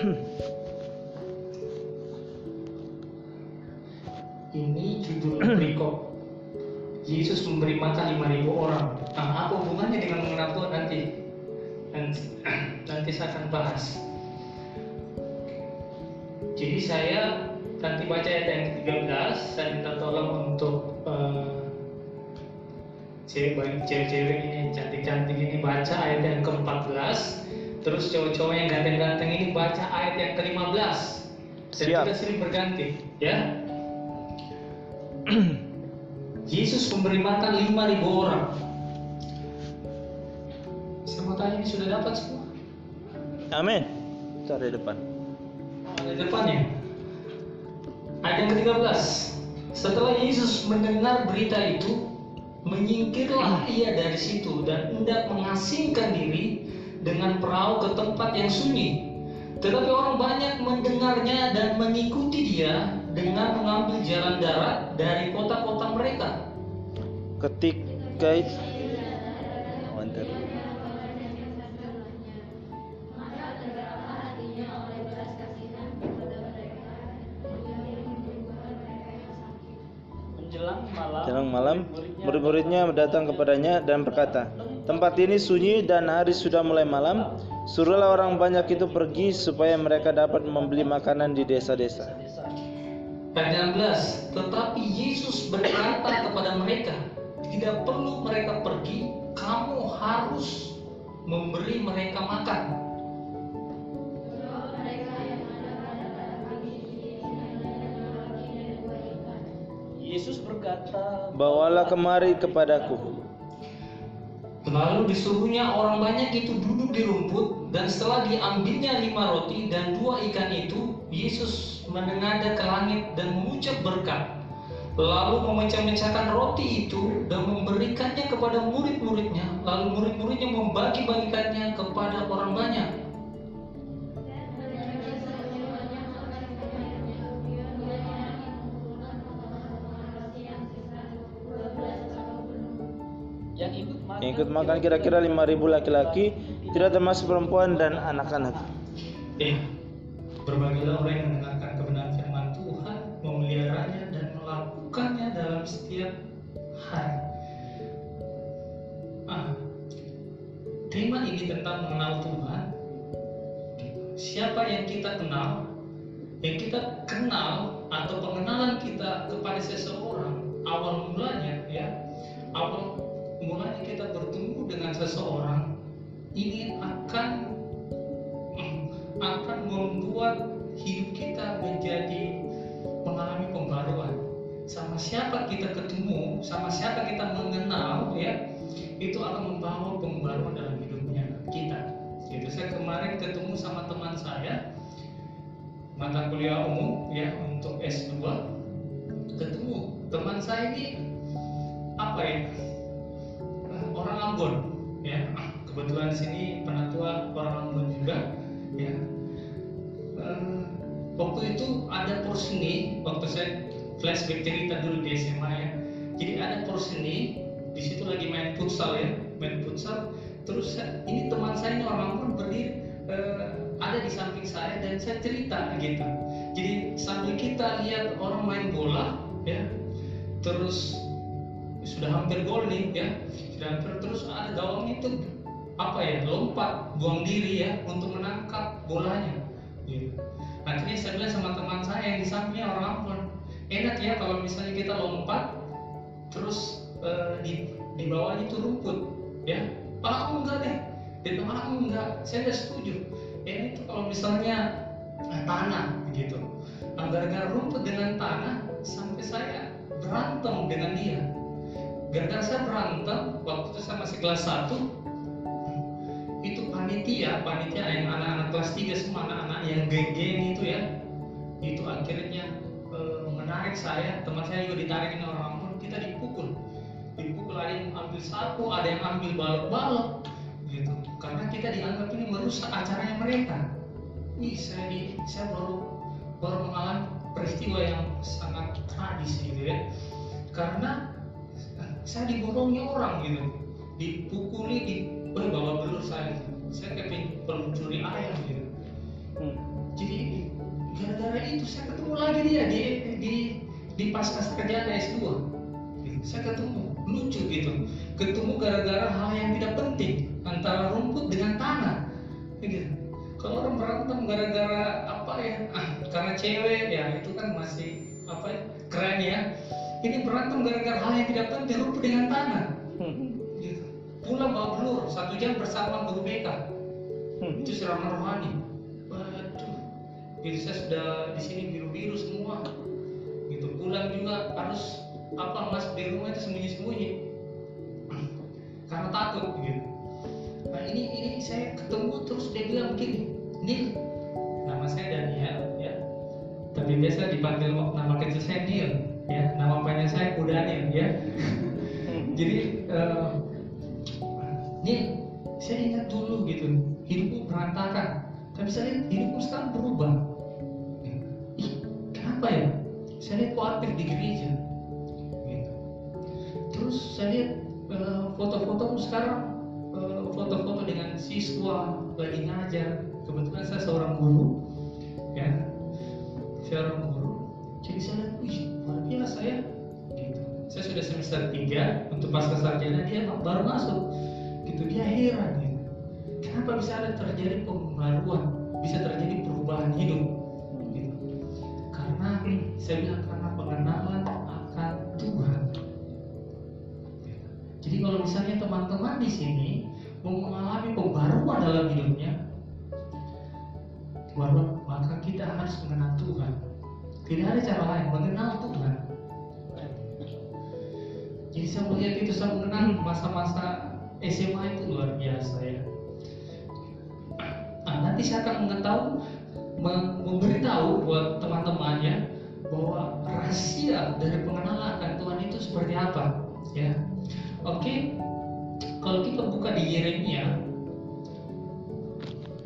Ini judul berikut. Yesus memberi makan 5000 orang. Nah, apa hubungannya dengan mengenal Tuhan nanti? Nanti, nanti saya akan bahas. Jadi saya nanti baca ayat yang ke-13, saya minta tolong untuk cewek cewek-cewek ini yang cantik-cantik ini baca ayat yang ke-14 terus cowok-cowok yang ganteng-ganteng ini baca ayat yang ke-15 dan Siap. kita sering berganti ya Yesus memberi makan 5000 orang saya mau tanya ini sudah dapat semua Amin. Cari depan. ada depannya ayat yang ke-13 setelah Yesus mendengar berita itu menyingkirlah ia dari situ dan hendak mengasingkan diri dengan perahu ke tempat yang sunyi. Tetapi orang banyak mendengarnya dan mengikuti dia dengan mengambil jalan darat dari kota-kota mereka. Ketika ntar. menjelang malam Jelang malam, murid-muridnya datang kepadanya dan berkata, Tempat ini sunyi dan hari sudah mulai malam. Suruhlah orang banyak itu pergi supaya mereka dapat membeli makanan di desa-desa. Ayat 16 Tetapi Yesus berkata kepada mereka Tidak perlu mereka pergi Kamu harus memberi mereka makan Yesus berkata, Bawalah kemari kepadaku. Lalu disuruhnya orang banyak itu duduk di rumput Dan setelah diambilnya lima roti dan dua ikan itu Yesus menengadah ke langit dan mengucap berkat. Lalu memecah-mecahkan roti itu dan memberikannya kepada murid-muridnya. Lalu murid-muridnya membagi-bagikannya kepada orang banyak Yang ikut makan kira-kira 5000 laki-laki, tidak termasuk perempuan dan anak-anak. Ya, berbagilah orang yang mendengarkan kebenaran firman Tuhan, memeliharanya dan melakukannya dalam setiap hari. Ah, tema ini tentang mengenal Tuhan. Siapa yang kita kenal? Yang kita kenal atau pengenalan kita kepada seseorang awal mulanya ya awal mulanya kita bertemu dengan seseorang ini akan akan membuat hidup kita menjadi mengalami pembaruan. Sama siapa kita ketemu, sama siapa kita mengenal, ya, itu akan membawa pembaruan dalam hidupnya kita. Gitu. Saya kemarin ketemu sama teman saya mata kuliah umum ya untuk S2 ketemu teman saya ini apa ya orang Ambon ya. Kebetulan sini penatua orang Ambon juga ya. Eh, waktu itu ada porseni waktu saya flashback cerita dulu di SMA ya. Jadi ada porseni di situ lagi main futsal ya. Main futsal. Terus ini teman saya ini orang Ambon berdiri eh, ada di samping saya dan saya cerita gitu. Jadi sambil kita lihat orang main bola ya. Terus sudah hampir gol nih ya. Sudah hampir terus ada gawang itu. Apa ya lompat buang diri ya untuk menangkap bolanya. Gitu. akhirnya saya bilang sama teman saya yang di sampingnya orang Ambon enak ya kalau misalnya kita lompat terus eh, di di bawahnya itu rumput ya. Ah aku enggak deh. Dia ah aku enggak. Saya udah setuju. Ya itu kalau misalnya eh, tanah gitu nah, gara-gara rumput dengan tanah sampai saya berantem dengan dia gara-gara saya berantem waktu itu saya masih kelas 1 itu panitia panitia yang anak-anak kelas 3 semua anak-anak yang geng-geng itu ya. Itu akhirnya eh, menarik saya. Teman saya juga ditarikin orang Ambon kita dipukul. Dipukul ada yang ambil sapu ada yang ambil balok-balok gitu. Karena kita dianggap ini merusak acaranya mereka. Ih saya di saya baru baru mengalami peristiwa yang sangat tragis gitu ya. Karena saya diborongi orang gitu. Dipukuli di oh, bawa belur saya saya kayak pen- pencuri ayam gitu. Hmm. jadi gara-gara itu saya ketemu lagi dia di di di pasca sarjana S2 saya ketemu lucu gitu. Ketemu gara-gara hal yang tidak penting antara rumput dengan tanah. Gitu. Kalau orang berantem gara-gara apa ya? Ah, karena cewek ya itu kan masih apa ya keren ya ini berantem gara-gara hal yang tidak penting rumput dengan tanah gitu. Pulang bawa belur satu jam bersama guru BK itu serangan rohani. Waduh. Gitu saya sudah di sini biru-biru semua. Gitu. Pulang juga harus apa mas di rumah itu sembunyi-sembunyi. Karena takut gitu. Nah ini ini saya ketemu terus dia bilang begini Nil. Nama saya Daniel ya. Tapi biasa dipanggil nama kecil saya Nil ya nama panjang saya Kudanil ya jadi eh, Nil saya ingat dulu gitu hidupku berantakan. Tapi saya lihat hidupku sekarang berubah. Ih kenapa ya? Saya lihat aktif di gereja. Gitu. terus saya lihat eh, foto-fotomu sekarang eh, foto-foto dengan siswa lagi ngajar. Kebetulan saya seorang guru ya. Seorang guru. Jadi saya lihat wih luar biasa ya. Gitu. saya sudah semester 3 untuk pasca sarjana dia baru masuk. Gitu dia heran gitu kenapa bisa ada terjadi pembaruan bisa terjadi perubahan hidup? Gitu. karena saya bilang karena pengenalan akan Tuhan. Jadi kalau misalnya teman-teman di sini mengalami pembaruan dalam hidupnya maka kita harus mengenal Tuhan tidak ada cara lain mengenal Tuhan jadi saya melihat itu saya mengenal masa-masa SMA itu luar biasa ya. Nah, nanti saya akan mengetahui mem- memberitahu buat teman-teman ya bahwa rahasia dari pengenalan akan Tuhan itu seperti apa ya. Oke kalau kita buka di Yeremia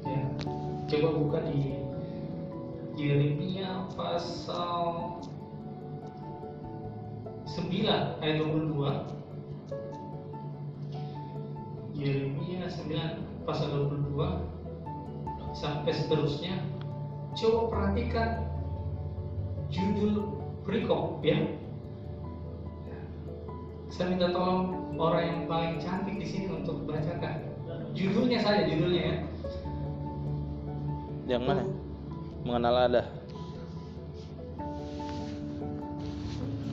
ya. Coba buka di Yeremia pasal 9 ayat 22 Yeremia 9 pasal 22 sampai seterusnya. Coba perhatikan judul perikop ya. Saya minta tolong orang yang paling cantik di sini untuk bacakan judulnya saja judulnya ya. Yang mana? Mengenal ada.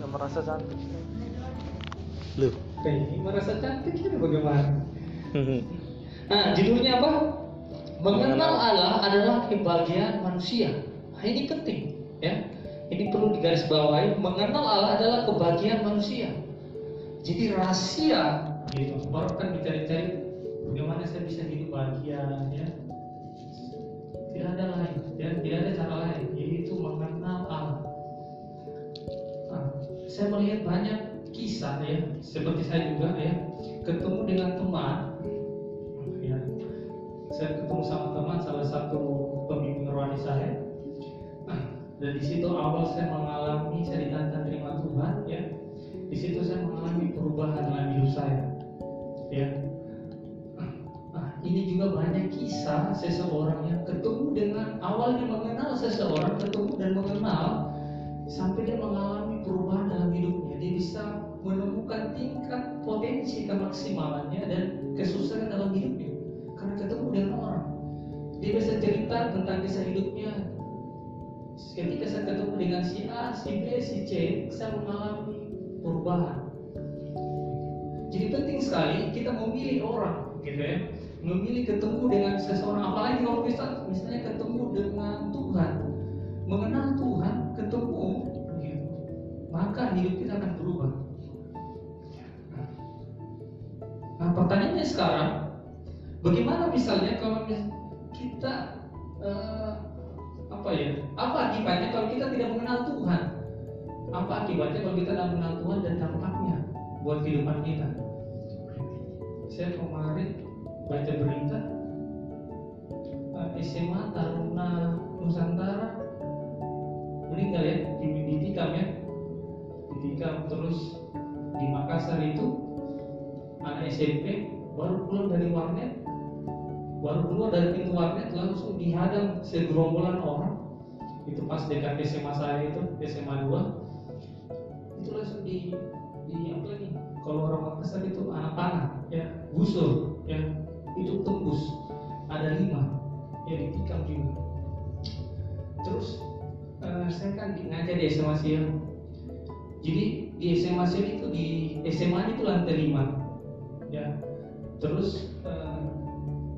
Gak merasa cantik. Loh. ini merasa cantik ini bagaimana Nah, judulnya apa? Mengenal Allah adalah kebahagiaan manusia. Nah, ini penting, ya. Ini perlu digarisbawahi. Mengenal Allah adalah kebahagiaan manusia. Jadi rahasia, gitu. Orang kan mencari-cari bagaimana saya bisa hidup bahagia, ya. Tidak ada lain, ya. Tidak ada cara lain. Yaitu mengenal Allah. Nah, saya melihat banyak kisah ya, seperti saya juga ya, ketemu dengan teman ya saya ketemu sama teman salah satu pembimbing rohani saya Nah, dan di situ awal saya mengalami saya ditantang terima Tuhan ya di situ saya mengalami perubahan dalam hidup saya ya ini juga banyak kisah seseorang yang ketemu dengan awalnya mengenal seseorang ketemu dan mengenal sampai dia mengalami perubahan dalam hidupnya. Dia bisa menemukan tingkat potensi kemaksimalannya dan kesuksesan dalam hidupnya. Karena ketemu dengan orang. Dia bisa cerita tentang kisah hidupnya. Ketika saya ketemu dengan si A, si B, si C saya mengalami perubahan. Jadi penting sekali kita memilih orang gitu ya memilih ketemu dengan seseorang apalagi kalau bisa misalnya ketemu dengan Tuhan mengenal Tuhan ketemu gitu, maka hidup kita akan berubah Nah pertanyaannya sekarang, bagaimana misalnya kalau kita eh, apa ya? Apa akibatnya kalau kita tidak mengenal Tuhan? Apa akibatnya kalau kita tidak mengenal Tuhan dan dampaknya buat kehidupan kita? Saya kemarin baca berita. SMA Taruna Nusantara. Meninggal ya di, di ya. Di terus di Makassar itu. Anak SMP baru pulang dari warnet. Baru keluar dari pintu warnet langsung dihadang segerombolan orang. Itu pas dekat SMA saya itu SMA 2 itu langsung di di apa lagi? Kalau orang Makassar itu anak panah ya. Busur ya itu tembus. Ada lima ya ditikam juga. Terus eh, saya kan ngajar di SMA Siang jadi di SMA Siang itu di SMA itu lantai lima. Ya. Terus eh,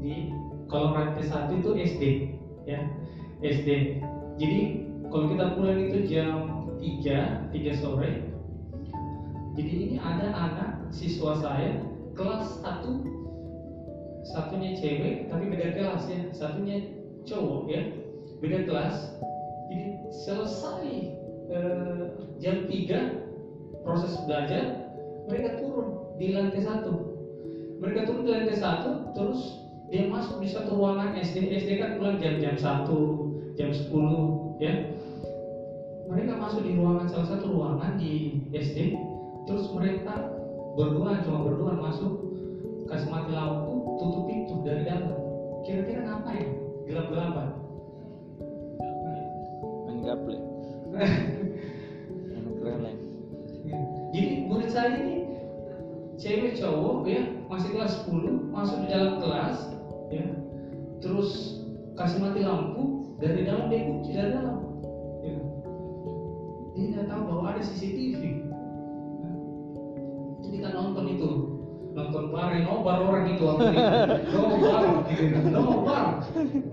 di kalau lantai satu itu SD ya. SD jadi kalau kita pulang itu jam 3 3 sore. Jadi ini ada anak siswa saya kelas 1 satunya cewek tapi beda kelas ya. Satunya cowok ya. Beda kelas. Jadi selesai eh, jam 3 proses belajar mereka turun di lantai satu. Mereka turun di lantai satu terus dia masuk di satu ruangan SD SD kan pulang jam-jam satu jam 10 ya. Mereka masuk di ruangan salah satu ruangan di SD terus mereka berdua cuma berdua masuk kasih mati lampu tutup pintu dari dalam. Kira-kira ngapain gelap-gelapan. Main gaple. Main keleleng jadi murid saya ini cewek cowok ya masih kelas 10 masuk di dalam kelas ya. Terus kasih mati lampu dari dalam dia kunci dari dalam. Ya. dia nggak tahu bahwa ada CCTV Ya. itu kita nonton itu nonton bareng nobar orang itu apa ini? nobar gitu. Nobar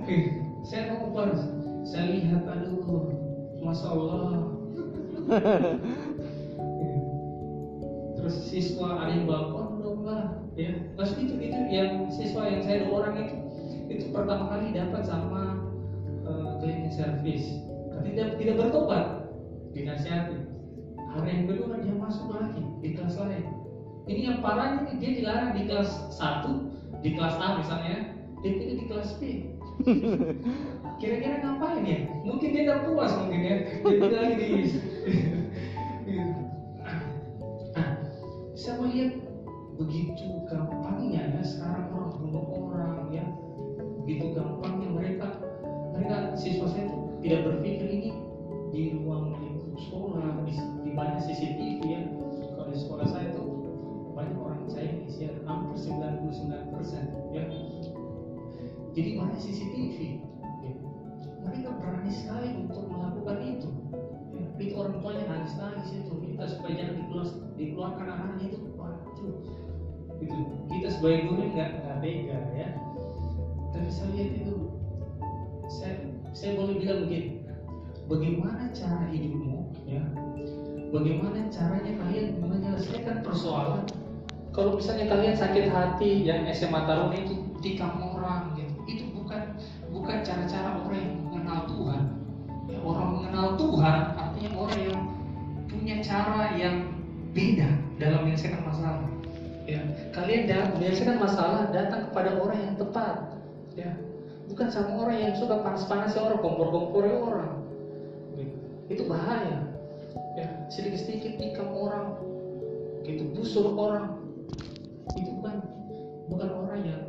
oke saya nobar saya lihat aduh masya Allah. Terus siswa ada yang bawa dong lah ya terus itu itu yang siswa yang saya dua orang itu itu pertama kali dapat sama uh, cleaning service tapi tidak tidak bertobat. Dinasihati. Hari yang kedua dia masuk lagi di kelas lain ini yang parah ini dia dilarang di kelas 1 di kelas A misalnya dia pilih di kelas B. Kira-kira ngapain ya? Mungkin dia tidak puas mungkin ya. Dia tidak lagi di Nah, saya melihat begitu gampangnya ya sekarang orang bunuh orang ya. Begitu gampangnya mereka mereka siswa saya itu tidak berpikir ini di ruang lingkup sekolah di, di banyak CCTV CCTV. Ya. mereka berani sekali untuk melakukan itu. Ya, itu orang tuanya nangis nangis itu minta supaya jangan dikeluar, dikeluarkan anak itu. Waduh. Itu kita sebagai guru nggak nggak tega ya. Tapi saya lihat itu saya saya boleh bilang begini. Bagaimana cara hidupmu ya? Bagaimana caranya kalian menyelesaikan persoalan? Kalau misalnya kalian sakit hati yang SMA Taruna itu gitu itu bukan cara-cara orang yang mengenal Tuhan. Ya, orang mengenal Tuhan artinya orang yang punya cara yang beda dalam menyelesaikan masalah. Ya kalian dalam menyelesaikan masalah datang kepada orang yang tepat. Ya bukan sama orang yang suka panas-panas orang kompor-kompor orang. Itu bahaya. Ya sedikit-sedikit tikam orang gitu busur orang. Itu bukan bukan orang yang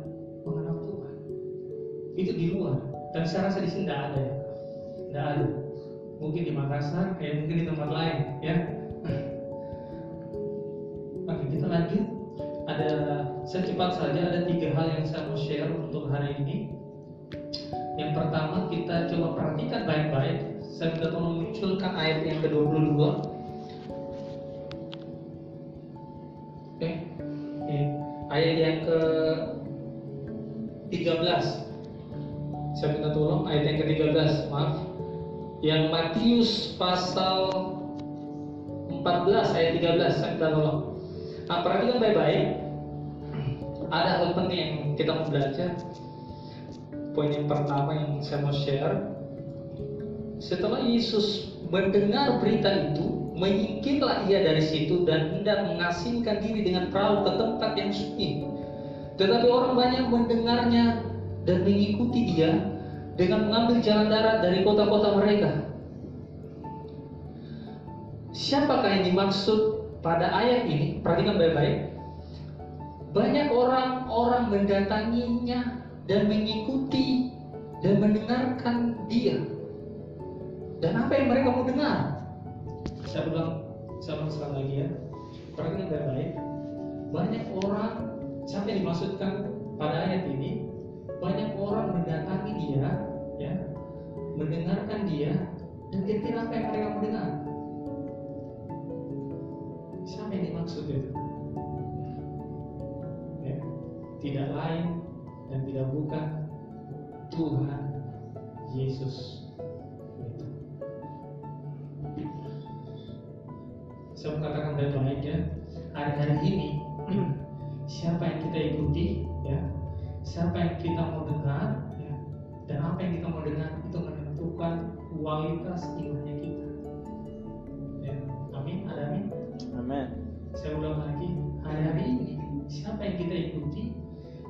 itu di luar. Dan saya rasa di sini tidak ada. Ya tidak ada. Mungkin di Makassar kayak mungkin di tempat lain ya. Oke kita lanjut. Ada secepat saja ada tiga hal yang saya mau share untuk hari ini. Yang pertama kita coba perhatikan baik-baik. Saya minta tolong munculkan ayat yang ke-22. Oke. Ayat yang ke 13. Saya minta tolong ayat yang ke-13, maaf. Yang Matius pasal 14 ayat 13 saya minta tolong. Nah, perhatikan baik-baik. Ada hal penting yang kita mau belajar. Poin yang pertama yang saya mau share. Setelah Yesus mendengar berita itu, menyingkirlah ia dari situ dan hendak mengasingkan diri dengan perahu ke tempat yang sunyi. Tetapi orang banyak mendengarnya dan mengikuti dia dengan mengambil jalan darat dari kota-kota mereka. Siapakah yang dimaksud pada ayat ini? Perhatikan baik-baik. Banyak orang-orang mendatanginya dan mengikuti dan mendengarkan dia. Dan apa yang mereka mau dengar? Saya ulang, saya ulang sekali lagi ya. Perhatikan baik-baik. Banyak orang, siapa yang dimaksudkan pada ayat ini? Banyak orang mendatangi dia, ya, mendengarkan dia, dan kira-kira apa yang mereka mau dengar? Siapa yang dimaksud itu? Ya, tidak lain dan tidak bukan Tuhan Yesus. Saya katakan baik-baik ya. Hari-hari ini siapa yang kita ikuti, siapa yang kita mau dengar, ya, dan apa yang kita mau dengar itu menentukan kualitas imannya kita. Ya, amin, ada amin. Amin. Saya ulang lagi, hari-hari ini siapa yang kita ikuti,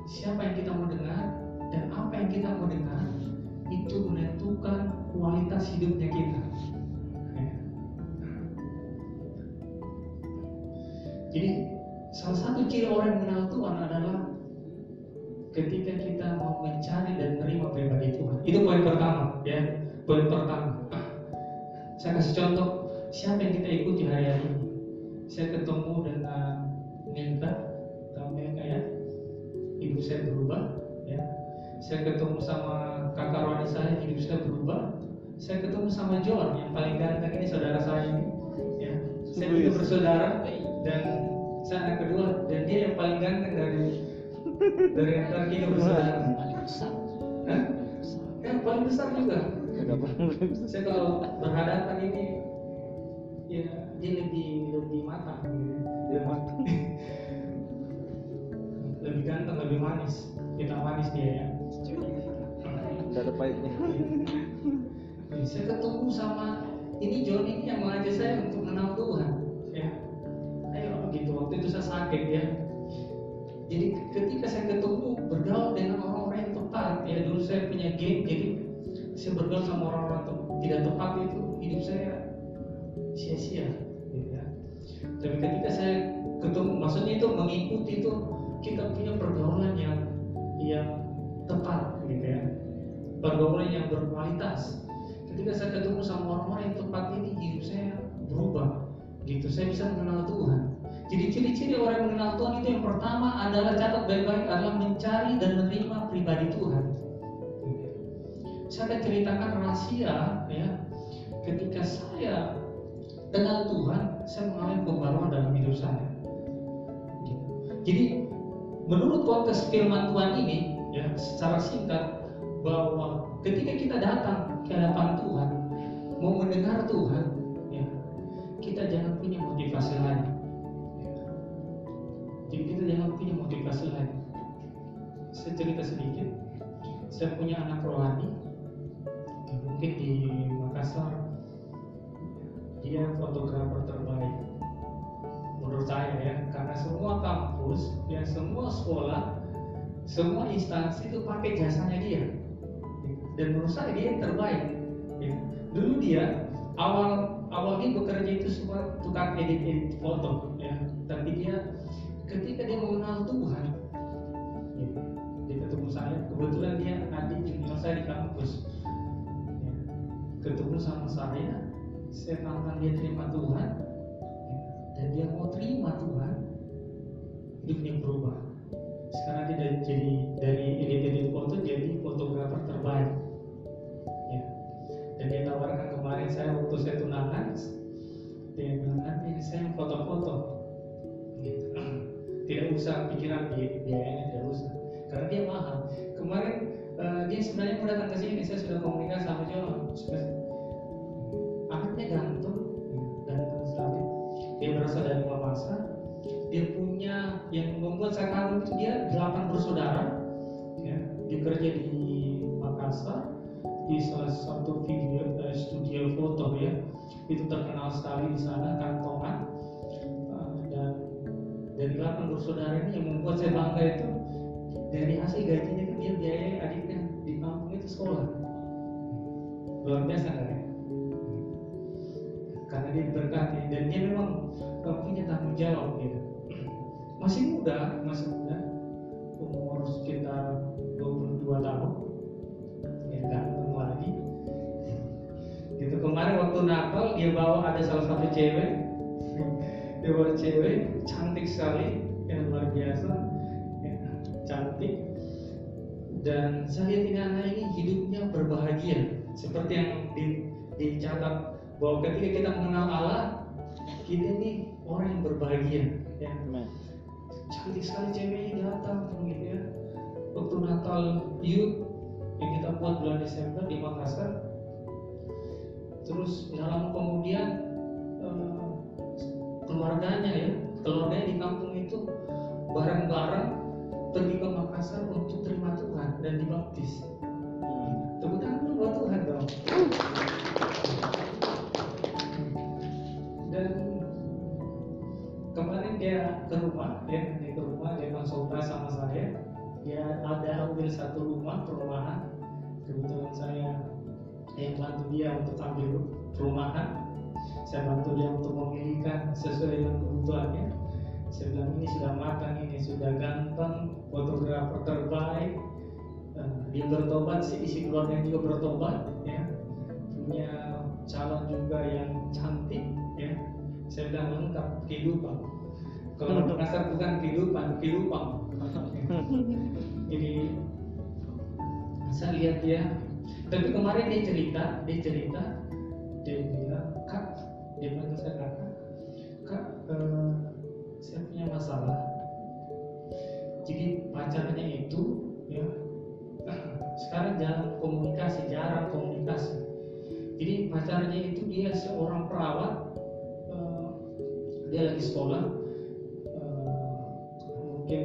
siapa yang kita mau dengar, dan apa yang kita mau dengar itu menentukan kualitas hidupnya kita. Ya. Jadi salah satu ciri orang yang mengenal Tuhan adalah ketika kita mau mencari dan menerima pribadi Tuhan. Itu poin pertama, ya. Poin pertama. Saya kasih contoh siapa yang kita ikuti hari-hari ini. Saya ketemu dengan Nilda, tahu mereka ya. Hidup saya berubah, ya. Saya ketemu sama kakak rohani saya, hidup saya berubah. Saya ketemu sama John yang paling ganteng ini saudara saya ini, ya. Saya juga Wih. bersaudara dan saya anak kedua dan dia yang paling ganteng dari dari antara kita bersaudara. paling besar. Hah? Yang paling besar juga. Saya kalau berhadapan ini ya dia lebih lebih matang gitu. Dia matang. lebih ganteng, lebih manis. Kita manis dia ya. Enggak ada pahitnya. Saya ketemu sama ini John ini yang mengajak saya untuk mengenal Tuhan. Ya. Ayo gitu waktu itu saya sakit ya. Jadi ketika saya ketemu bergaul dengan orang-orang yang tepat ya dulu saya punya game jadi saya bergaul sama orang-orang te- tidak tepat itu hidup saya sia-sia gitu ya. Tapi ketika saya ketemu maksudnya itu mengikuti itu kita punya pergaulan yang yang tepat gitu ya. Pergaulan yang berkualitas ketika saya ketemu sama orang-orang yang tepat ini hidup saya berubah gitu saya bisa mengenal Tuhan. Jadi ciri-ciri orang yang mengenal Tuhan itu yang pertama adalah catat baik-baik adalah mencari dan menerima pribadi Tuhan. Saya akan ceritakan rahasia ya. Ketika saya kenal Tuhan saya mengalami pembaruan dalam hidup saya. Jadi menurut konteks firman Tuhan ini ya secara singkat bahwa ketika kita datang ke hadapan Tuhan mau mendengar Tuhan kita jangan punya motivasi lain. Jadi kita jangan punya motivasi lain. Saya cerita sedikit. Saya punya anak rohani. Mungkin di Makassar dia fotografer terbaik. Menurut saya ya karena semua kampus ya semua sekolah semua instansi itu pakai jasanya dia. Dan menurut saya dia yang terbaik. Ya. dulu dia awal awal dia bekerja itu semua tukang edit edit foto ya. Tapi dia ketika dia mengenal Tuhan ya, dia ketemu saya. Kebetulan dia adik junior saya di kampus ya, ketemu sama saya saya tantang dia terima Tuhan ya, dan dia mau terima Tuhan hidupnya berubah. Sekarang dia jadi dari edit-edit foto jadi fotografer terbaik dan dia tawarkan kemarin saya waktu saya tunangan dia bilang nanti saya yang foto-foto. Gitu. Tidak usah pikiran bi- biayanya tidak usah. Karena dia mahal. Kemarin eh, dia sebenarnya mau datang ke sini saya sudah komunikasi sama dia anaknya ganteng. Ganteng sekali dia berasal dari Mamasa dia punya yang membuat saya kagum itu dia delapan bersaudara ya dia kerja di Makassar di salah satu video eh, studio foto ya. Itu terkenal sekali di sana kantongan. Eh, dan dari delapan bersaudara ini yang membuat saya bangga itu dari hasil gajinya itu dia biayai adiknya di kampung itu sekolah. Luar biasa kan ya? Karena dia diberkati dan dia memang eh, punya tanggung jawab gitu masih muda masih muda. Umur sekitar 22 lagi. Gitu kemarin waktu Natal dia bawa ada salah satu cewek. Dia bawa cewek cantik sekali yang luar biasa. Ya, cantik. Dan saya Tinana ini hidupnya berbahagia. Seperti yang di, dicatat bahwa ketika kita mengenal Allah kita ini orang yang berbahagia. Ya. Cantik sekali ceweknya datang gitu ya. Waktu Natal yuk yang kita buat bulan Desember di Makassar. Terus nggak lama kemudian eh, keluarganya ya keluarganya di kampung itu bareng-bareng pergi ke Makassar untuk terima Tuhan dan dibaptis. Tepuk tangan buat Tuhan dong. Dan kemarin dia ke rumah ya dia ke rumah dia konsultasi sama saya dia ada ambil satu rumah perumahan kebetulan saya yang bantu dia untuk ambil perumahan. Saya bantu dia untuk memilihkan sesuai dengan kebutuhannya. Saya bilang ini sudah matang ini sudah ganteng fotografer terbaik. Eh, dia bertobat si isi keluarga juga bertobat ya. Punya calon juga yang cantik ya. Saya bilang lengkap kehidupan. Kalau di Makassar bukan kehidupan kehidupan. Jadi saya lihat dia. Tapi kemarin dia cerita dia cerita dia bilang kak dia panggil saya kakak kak eh, saya punya masalah. Jadi pacarnya itu ya sekarang jarang komunikasi jarang komunikasi. Jadi pacarnya itu dia seorang perawat eh, dia lagi sekolah eh, mungkin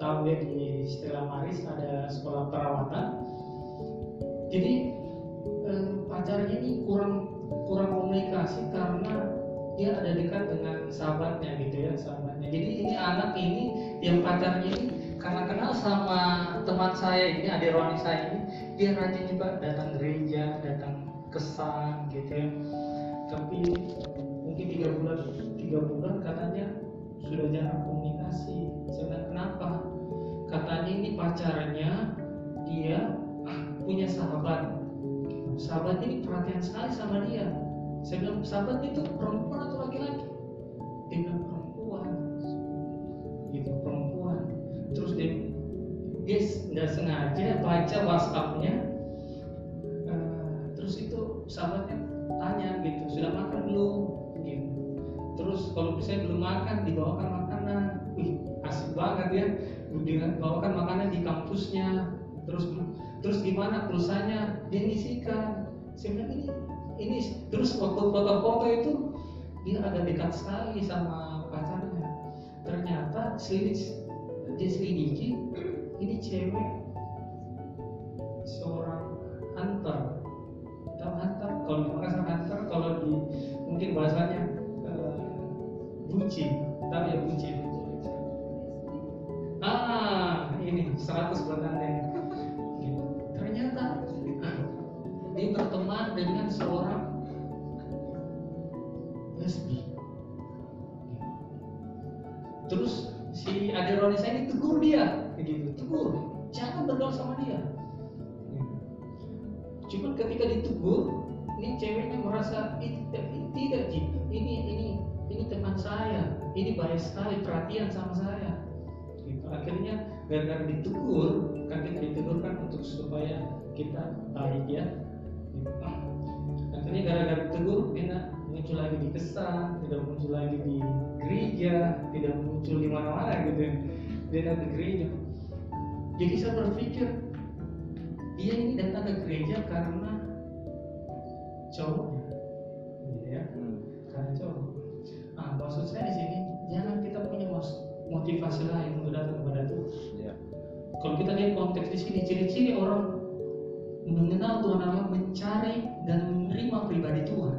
tahu ya di Stella Maris ada sekolah perawatan jadi eh, pacarnya ini kurang kurang komunikasi karena dia ada dekat dengan sahabatnya gitu ya sahabatnya. Jadi ini anak ini yang pacarnya ini karena kenal sama teman saya ini adik Roni saya ini dia rajin juga datang gereja datang kesan gitu ya. Tapi mungkin tiga bulan tiga bulan katanya sudah jarang komunikasi. Saya kenapa? Katanya ini pacarnya dia punya sahabat. Sahabat ini perhatian sekali sama dia. Saya bilang sahabat itu perempuan atau laki-laki? Bilang perempuan. Gitu perempuan. Terus dia dia nggak sengaja baca WhatsAppnya. Eh, terus itu sahabatnya tanya gitu sudah makan belum? Gitu. Terus kalau misalnya belum makan dibawakan makanan. Wih asik banget ya. Dibawakan makanan di kampusnya. Terus terus gimana pulsanya dia ngisikan. Saya bilang ini ini. Terus waktu foto-foto itu dia agak dekat sekali sama pacarnya. Ternyata selidik dia selidiki ini cewek seorang hunter. Tahu hunter? Kalau di Makassar hunter kalau di mungkin bahasanya eh, bucin. Tahu ya bucin? Ah ini 100 buat anda berteman dengan seorang lesbi. Terus si adik Roni saya ini tegur dia gitu tegur. Jangan bergaul sama dia. Cuman ketika ditegur ini ceweknya merasa "Ih, tidak ini tidak ini ini ini teman saya ini baik sekali perhatian sama saya. Gitu. akhirnya gara-gara ditegur kan kita ditegur kan untuk supaya kita baik ya akhirnya gara-gara ditegur dia muncul lagi di kesan tidak muncul lagi di gereja tidak muncul di mana-mana gitu. Dia datang ke gereja. Jadi saya berpikir dia ini datang ke gereja karena cowoknya. Gitu ya? Hmm. karena cowok. Ah maksud saya di sini jangan kita punya motivasi lain untuk datang kepada Tuhan. Ya. kalau kita lihat konteks di sini ciri-ciri orang mengenal Tuhan adalah mencari dan menerima pribadi Tuhan.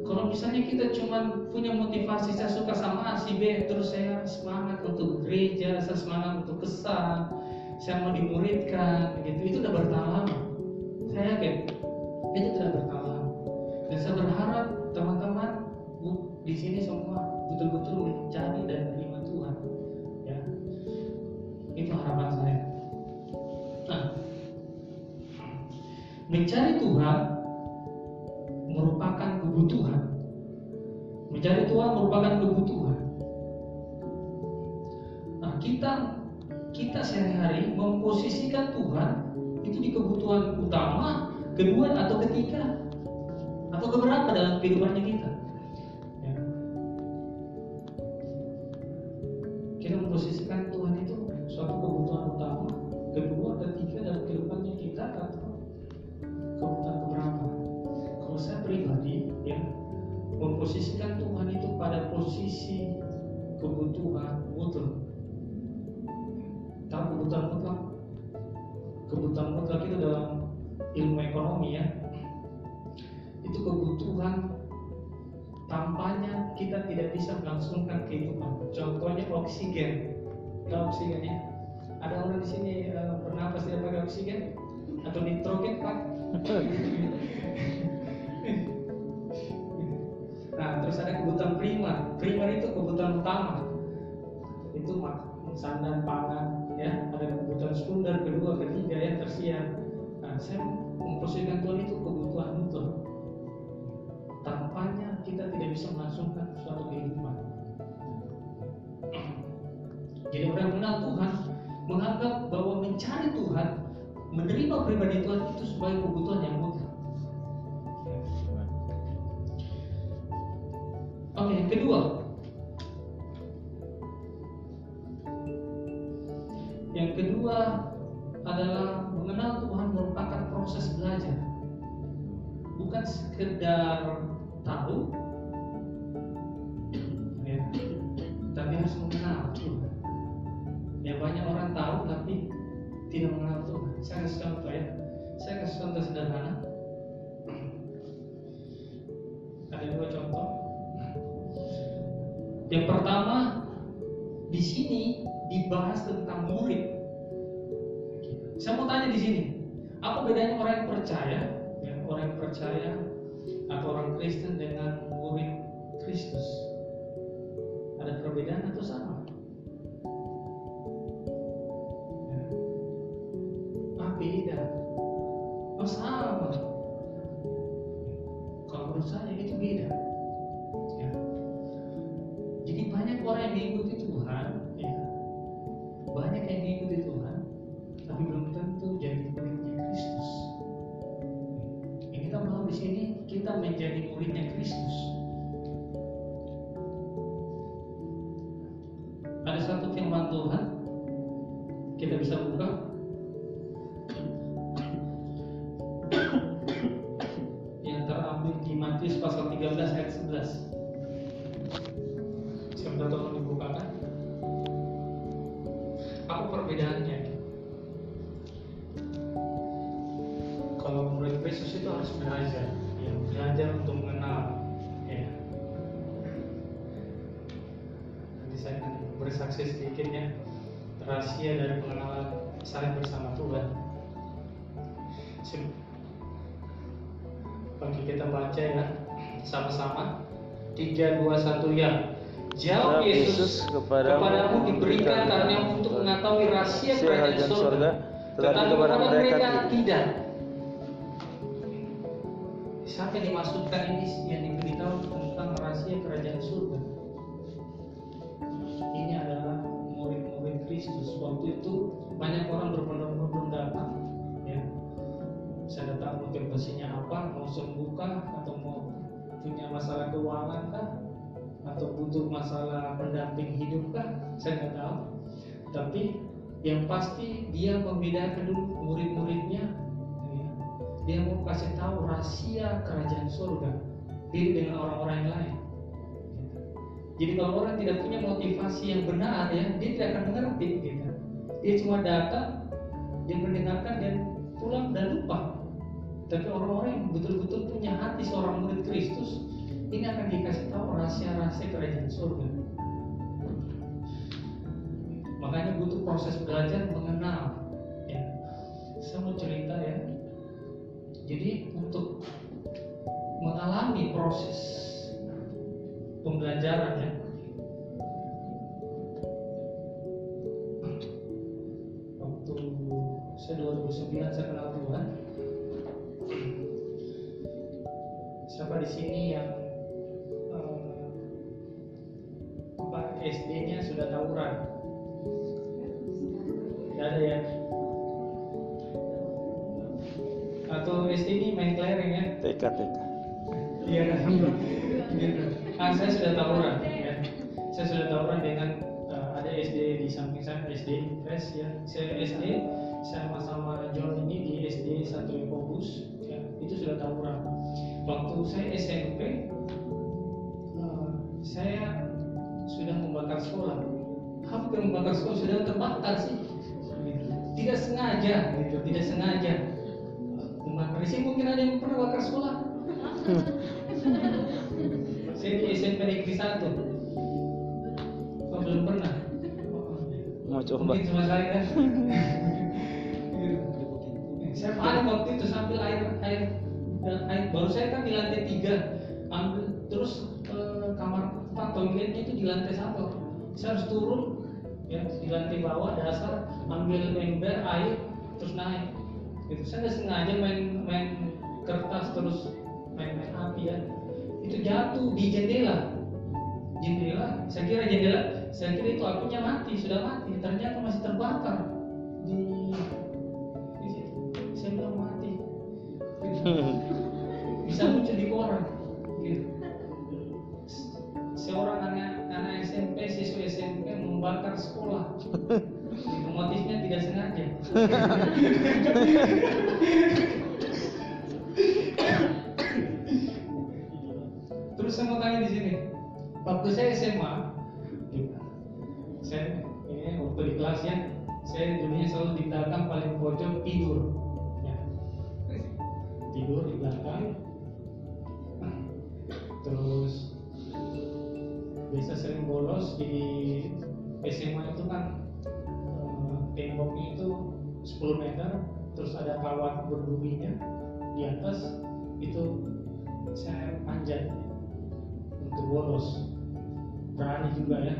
Kalau misalnya kita cuma punya motivasi saya suka sama si B terus saya semangat untuk gereja saya semangat untuk kesan saya mau dimuridkan gitu itu udah bertahan saya yakin itu tidak bertahan dan saya berharap teman-teman di sini semua betul-betul mencari dan menerima Tuhan ya. Itu harapan saya mencari Tuhan merupakan kebutuhan. Mencari Tuhan merupakan kebutuhan. Nah, kita kita sehari-hari memposisikan Tuhan itu di kebutuhan utama, kedua atau ketiga atau keberapa dalam kehidupannya kita. Ya. Kita memposisikan kebutuhan mutlak. Tahu kebutuhan mutlak? Kebutuhan mutlak itu dalam ilmu ekonomi ya. Itu kebutuhan tampaknya kita tidak bisa melangsungkan kehidupan. Contohnya oksigen. Tahu oksigen ya? Ada orang di sini eh, bernapas tidak pakai oksigen atau nitrogen pak? Nah, terus ada kebutuhan primer. Primer itu kebutuhan utama. Itu mak- sandang pangan, ya. Ada kebutuhan sekunder, kedua, ketiga, yang tersier. Nah, saya memposisikan Tuhan itu kebutuhan mutlak. Tanpanya kita tidak bisa melangsungkan suatu kehidupan. Jadi orang mengenal Tuhan menganggap bahwa mencari Tuhan, menerima pribadi Tuhan itu sebagai kebutuhan yang. Oke, yang kedua. Yang kedua adalah mengenal Tuhan merupakan proses belajar. Bukan sekedar tahu, ya, tapi harus mengenal Tuhan. Ya banyak orang tahu tapi tidak mengenal Tuhan. Saya kasih contoh ya. Saya kasih contoh sederhana. Ada dua contoh. Yang pertama, di sini dibahas tentang murid. Saya mau tanya di sini, apa bedanya orang yang percaya, ya, orang yang percaya atau orang Kristen dengan murid Kristus? Ada perbedaan atau sama? Apa perbedaannya? Kalau murid Kristus itu harus belajar, ya, belajar untuk mengenal. Ya. Nanti saya akan bersaksi sedikit ya rahasia dari pengenalan saya bersama Tuhan. Bagi kita baca ya sama-sama 3 2 1 ya. Jawab Yesus Yesus kepadamu, diberikan karunia untuk mengetahui rahasia kerajaan surga, tetapi kepada mereka tidak. Siapa yang dimaksudkan ini yang diberitahu tentang rahasia kerajaan surga? Ini adalah murid-murid Kristus. Waktu itu banyak orang berbondong-bondong datang, ya. Saya tahu motivasinya apa, mau sembuhkah atau mau punya masalah keuangan kah? Atau butuh masalah pendamping hidup kah? Saya nggak tahu. Tapi yang pasti dia membedakan dulu murid-muridnya. ya. Dia mau kasih tahu rahasia kerajaan surga beda dengan orang-orang yang lain. Jadi kalau orang tidak punya motivasi yang benar ya, dia tidak akan mengerti gitu. Dia cuma datang, dia mendengarkan dan pulang dan lupa. Tapi orang-orang yang betul-betul punya hati seorang murid Kristus, ini akan dikasih tahu rahasia-rahasia kerajaan surga. Makanya butuh proses belajar mengenal. Ya. Saya mau cerita ya. Jadi untuk mengalami proses pembelajaran ya. TK. Iya, gitu. Ah, saya sudah tawuran, ya. Saya sudah tawuran dengan eh, ada SD di samping saya SD Fresh ya. Saya SD sama-sama John ini di SD satu Ekobus, ya. Itu sudah tawuran. Waktu saya SMP, eh, saya sudah membakar sekolah. Hampir membakar sekolah sudah terbakar sih. Tidak sengaja, gitu. Tidak sengaja. Membakar sih mungkin ada yang pernah bakar sekolah. Saya di SMP Negeri 1 Oh belum pernah? Mau coba. Mungkin cuma saya kan. Saya paling waktu itu sambil air air air baru saya kan di lantai tiga. Ambil terus eh, kamar tempat toiletnya itu di lantai satu. Saya harus turun ya di lantai bawah dasar ambil ember air terus naik itu saya nggak sengaja main main kertas terus main main api ya. Itu jatuh di jendela. Jendela? Saya kira jendela saya kira itu apinya mati sudah mati. Ternyata masih terbakar di di situ. Saya bilang mati. Bisa muncul di koran. Gitu. seorang anak anak SMP siswa SMP membakar sekolah terus saya mau tanya di sini? Waktu saya SMA saya ini waktu di kelas ya saya dulunya selalu di belakang paling pojok tidur. Ya. tidur di belakang. Terus biasa sering bolos di SMA itu kan eh, temboknya itu 10 meter terus ada kawat berdurinya di atas itu saya panjat untuk bolos. Berani juga ya.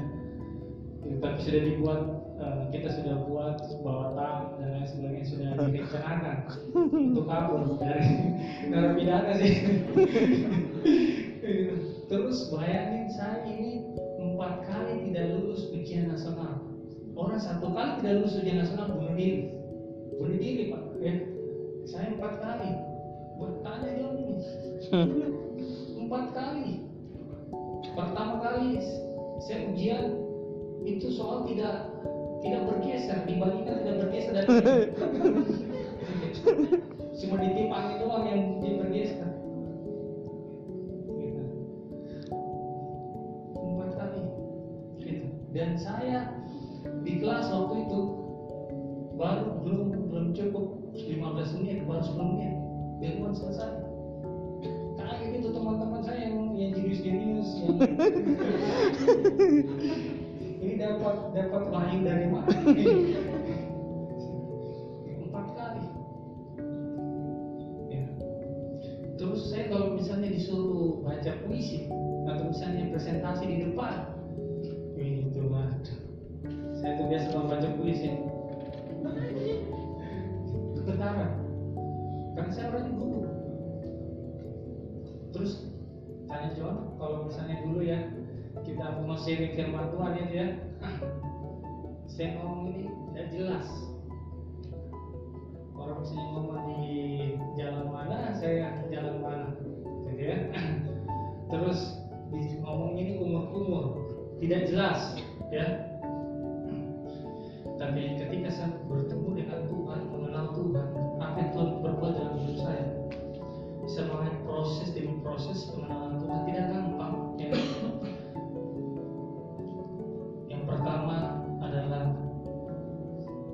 Ya, tapi sudah dibuat eh, kita sudah buat bawa tang dan lain sebagainya sudah direncanakan untuk kabur dari narapidana sih. Terus bayangin saya ini empat kali tidak lulus ujian nasional. Orang satu kali tidak lulus ujian nasional bunuh diri bunuh diri pak. Ya. Saya empat kali. Bertanya John ini. Empat kali. Pertama kali saya ujian. Itu soal tidak tidak bergeser. Dibagikan tidak bergeser. Dari cuma ditimpangin doang yang bergeser. Gitu. empat kali. Gitu. dan saya di kelas waktu itu baru belum belum cukup 15 menit baru 10 menit. Ilmuwan selesai. Kayak gitu teman-teman saya yang yang jenius-jenius yang ini dapat dapat wahyu dari mana? Empat kali. Ya. terus saya kalau misalnya disuruh baca puisi atau misalnya presentasi di depan itu waduh saya tuh biasa kalau baca puisi getaran karena saya orangnya guru. Terus tanya John kalau misalnya dulu ya kita mau sharing firman Tuhan itu ya. Saya ngomong ini tidak jelas. Orang misalnya ngomong di jalan mana saya jalan mana gitu ya. Terus ngomong ini umur-umur tidak jelas ya tapi ketika saya bertemu dengan Tuhan mengenal Tuhan apa yang Tuhan berbuat dalam hidup saya. Bisa melihat proses demi proses pengenalan Tuhan. Tidak gampang. Ya. yang pertama adalah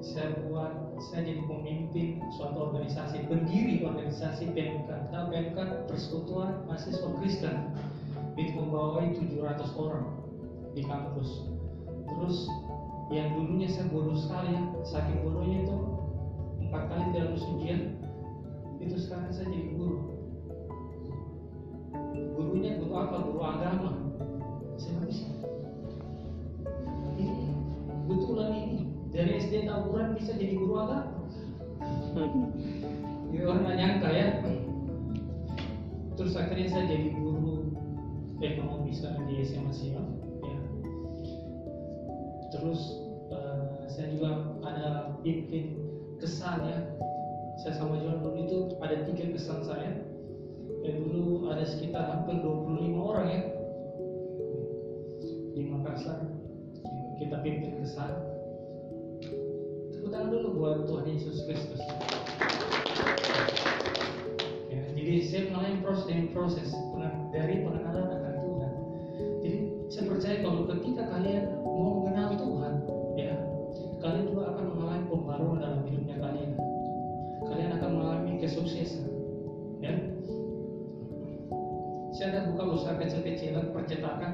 saya buat saya jadi pemimpin suatu organisasi pendiri organisasi PMK nah, PMK Persekutuan Mahasiswa Kristen. Itu membawahi 700 orang di kampus. Terus yang dulunya saya bodoh sekali ya saking bodohnya itu empat kali tidak lulus ujian itu sekarang saya jadi guru. Gurunya guru apa? Guru agama. Saya bisa. Ini betulan ini. Dari SD tawuran bisa jadi guru agama. Jadi orang nggak nyangka ya. Terus akhirnya saya jadi guru ekonomi di SMA Siap ya terus eh, saya juga ada pimpin kesan ya. Saya sama John dulu itu ada tiga kesan saya. Ya dulu ada sekitar hampir 25 orang ya. Di Makassar kita pimpin kesan. Tepuk tangan dulu buat Tuhan Yesus Kristus. Ya, jadi saya melalui proses demi proses dari pengenalan akan Tuhan. Jadi saya percaya kalau ketika kalian mau kesuksesan ya. Saya ada buka usaha kecil-kecilan percetakan.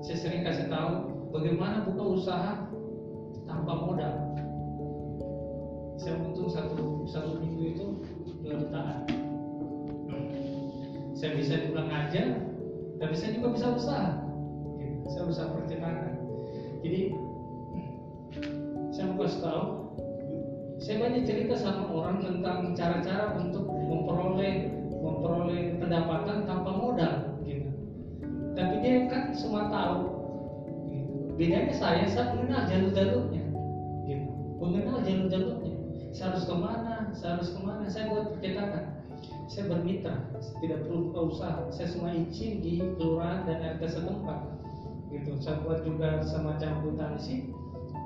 Saya sering kasih tahu bagaimana buka usaha tanpa modal. Saya untung satu satu minggu itu dua jutaan. Saya bisa pulang aja tapi saya juga bisa usaha. Gitu. saya usaha percetakan. Jadi saya mau kasih tahu saya banyak cerita sama orang tentang cara-cara untuk memperoleh memperoleh pendapatan tanpa modal gitu. Tapi dia kan semua tahu gitu. bedanya saya saya mengenal jalur-jalurnya gitu. mengenal jalur-jalurnya. Saya harus ke mana saya harus ke mana saya buat percetakan. Saya bermitra tidak perlu usaha saya semua izin di kelurahan dan RT setempat gitu. Saya buat juga semacam akuntansi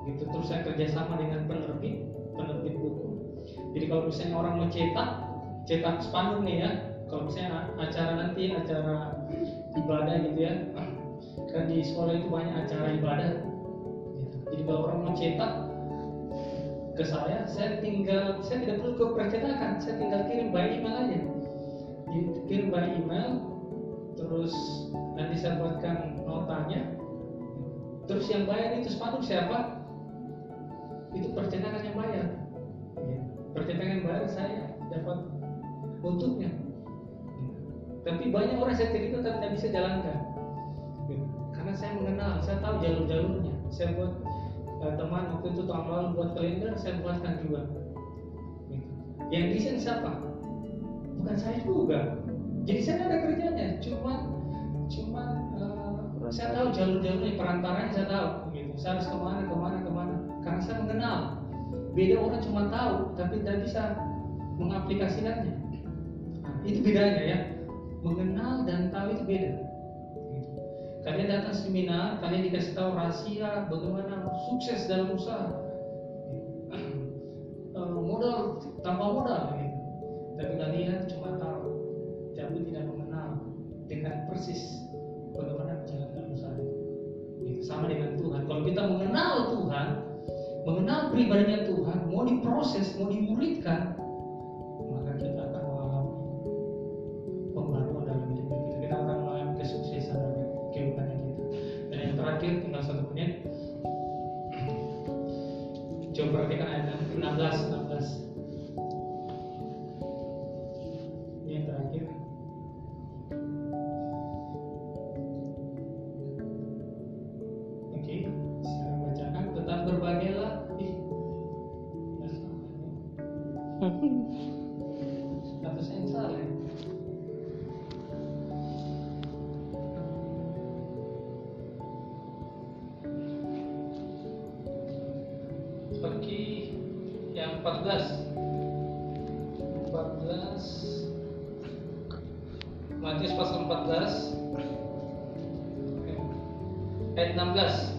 gitu. Terus saya kerjasama dengan penerbit penerbit buku jadi kalau misalnya orang mau cetak cetak spanduk nih ya kalau misalnya acara nanti acara ibadah gitu ya kan di sekolah itu banyak acara ibadah. Gitu. jadi kalau orang mau cetak ke saya saya tinggal saya tidak perlu ke percetakan saya tinggal kirim by email aja. Kirim by email terus nanti saya buatkan notanya. Terus yang bayar itu spanduk siapa itu percetakan yang bayar. Ya, percetakan yang bayar saya dapat untuknya. Tapi banyak orang saya cerita tapi tidak bisa jalankan. Karena saya mengenal saya tahu jalur-jalurnya. Saya buat eh, teman waktu itu tahun lalu buat kalender saya buatkan juga. Gitu. yang desain siapa? Bukan saya juga. Jadi saya ada kerjanya. Cuman cuman eh, saya tahu jalur-jalurnya perantaranya saya tahu. Gitu saya harus ke mana ke mana ke mana karena saya mengenal beda orang cuma tahu tapi tidak bisa mengaplikasikannya. Itu bedanya ya. Mengenal dan tahu itu beda. Kalian datang seminar kalian dikasih tahu rahasia bagaimana sukses dalam usaha. Eh, modal tanpa modal gitu. tapi kalian cuma tahu tapi tidak mengenal dengan persis bagaimana menjalankan usaha. Sama dengan Tuhan. Kalau kita mengenal Tuhan mengenal pribadinya Tuhan mau diproses mau dimuridkan Oke, yang 14 14 Matius pasal 14 Oke. ayat 16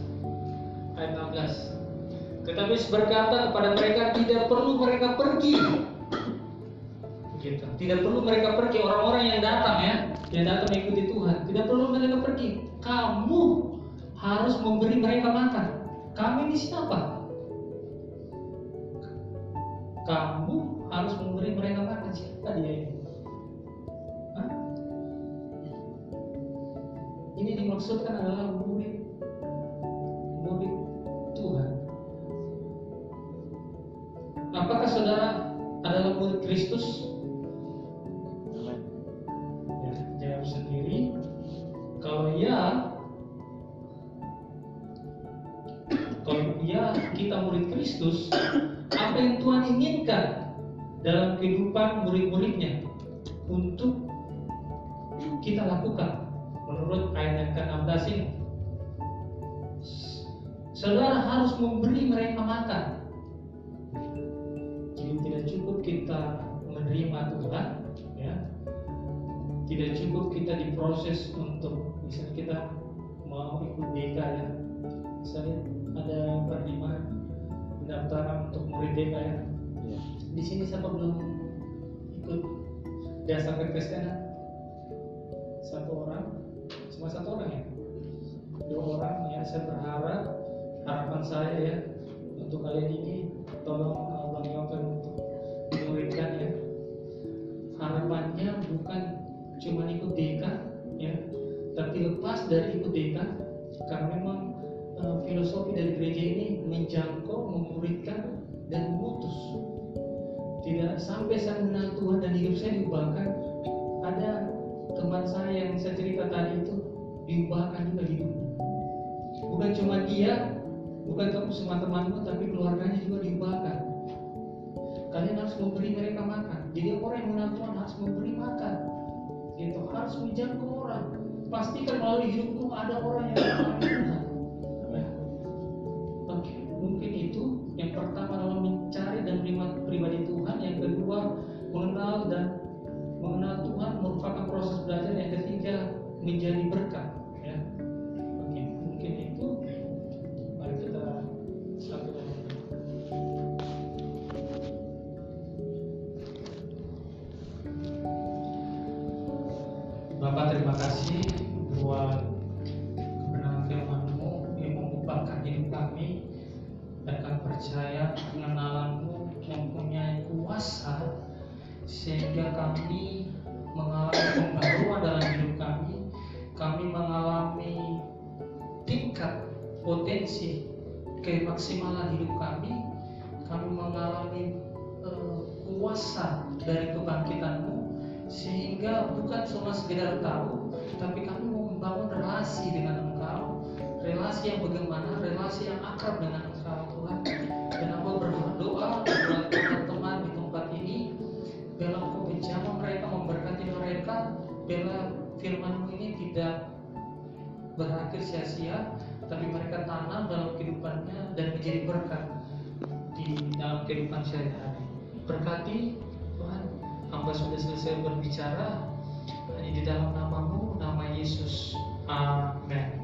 ayat 16 tetapi berkata kepada mereka tidak perlu mereka pergi. Gitu. tidak perlu mereka pergi. Orang-orang yang datang ya yang datang mengikuti Tuhan. Tidak perlu mereka pergi. Kamu harus memberi mereka makan. Kami ini siapa dimaksudkan adalah murid murid Tuhan. Apakah saudara adalah murid Kristus? Ya, jawab sendiri. Kalau iya kalau iya kita murid Kristus apa yang Tuhan inginkan dalam kehidupan murid-muridnya untuk menurut ayat yang ke-16 ini. Saudara harus memberi mereka makan. Jadi tidak cukup kita menerima Tuhan, ya. Tidak cukup kita diproses untuk misalnya kita mau ikut DK ya. Misalnya ada penerimaan pendaftaran untuk murid DK ya. Ya. Di sini siapa belum ikut dasar kekristenan? Satu orang, cuma satu orang ya. Dua orang ya. Saya berharap harapan saya ya untuk kalian ini tolong Allah Yogan untuk muridkan ya. Harapannya bukan cuma ikut DK ya, tapi lepas dari ikut DK karena memang eh, filosofi dari gereja ini menjangkau, memuridkan dan memutus tidak sampai saya mengenal Tuhan dan hidup saya diubahkan ada teman saya yang saya cerita tadi itu diubahkan juga hidupnya bukan cuma dia bukan kamu semua temanmu tapi keluarganya juga diubahkan. Kalian harus memberi mereka makan. Jadi orang yang mengenal Tuhan harus memberi makan. Gitu. Harus menjangkau orang. Pastikan melalui hidupmu ada orang yang mengenal Tuhan. Oke, mungkin itu yang pertama adalah mencari dan menerima pribadi Tuhan, yang kedua mengenal dan mengenal Tuhan merupakan proses belajar, yang ketiga menjadi berkat. Cuma sekedar tahu tapi kami mau membangun relasi dengan engkau. Relasi yang bagaimana? Relasi yang akrab dengan engkau Tuhan. Dan aku berdoa buat teman-teman di tempat ini engkau menjamah mereka memberkati mereka biarlah firmanmu ini tidak berakhir sia-sia tapi mereka tanam dalam kehidupannya dan menjadi berkat di dalam kehidupan sehari-hari. Berkati Tuhan. Hamba sudah selesai berbicara di dalam namamu nama Yesus. Amin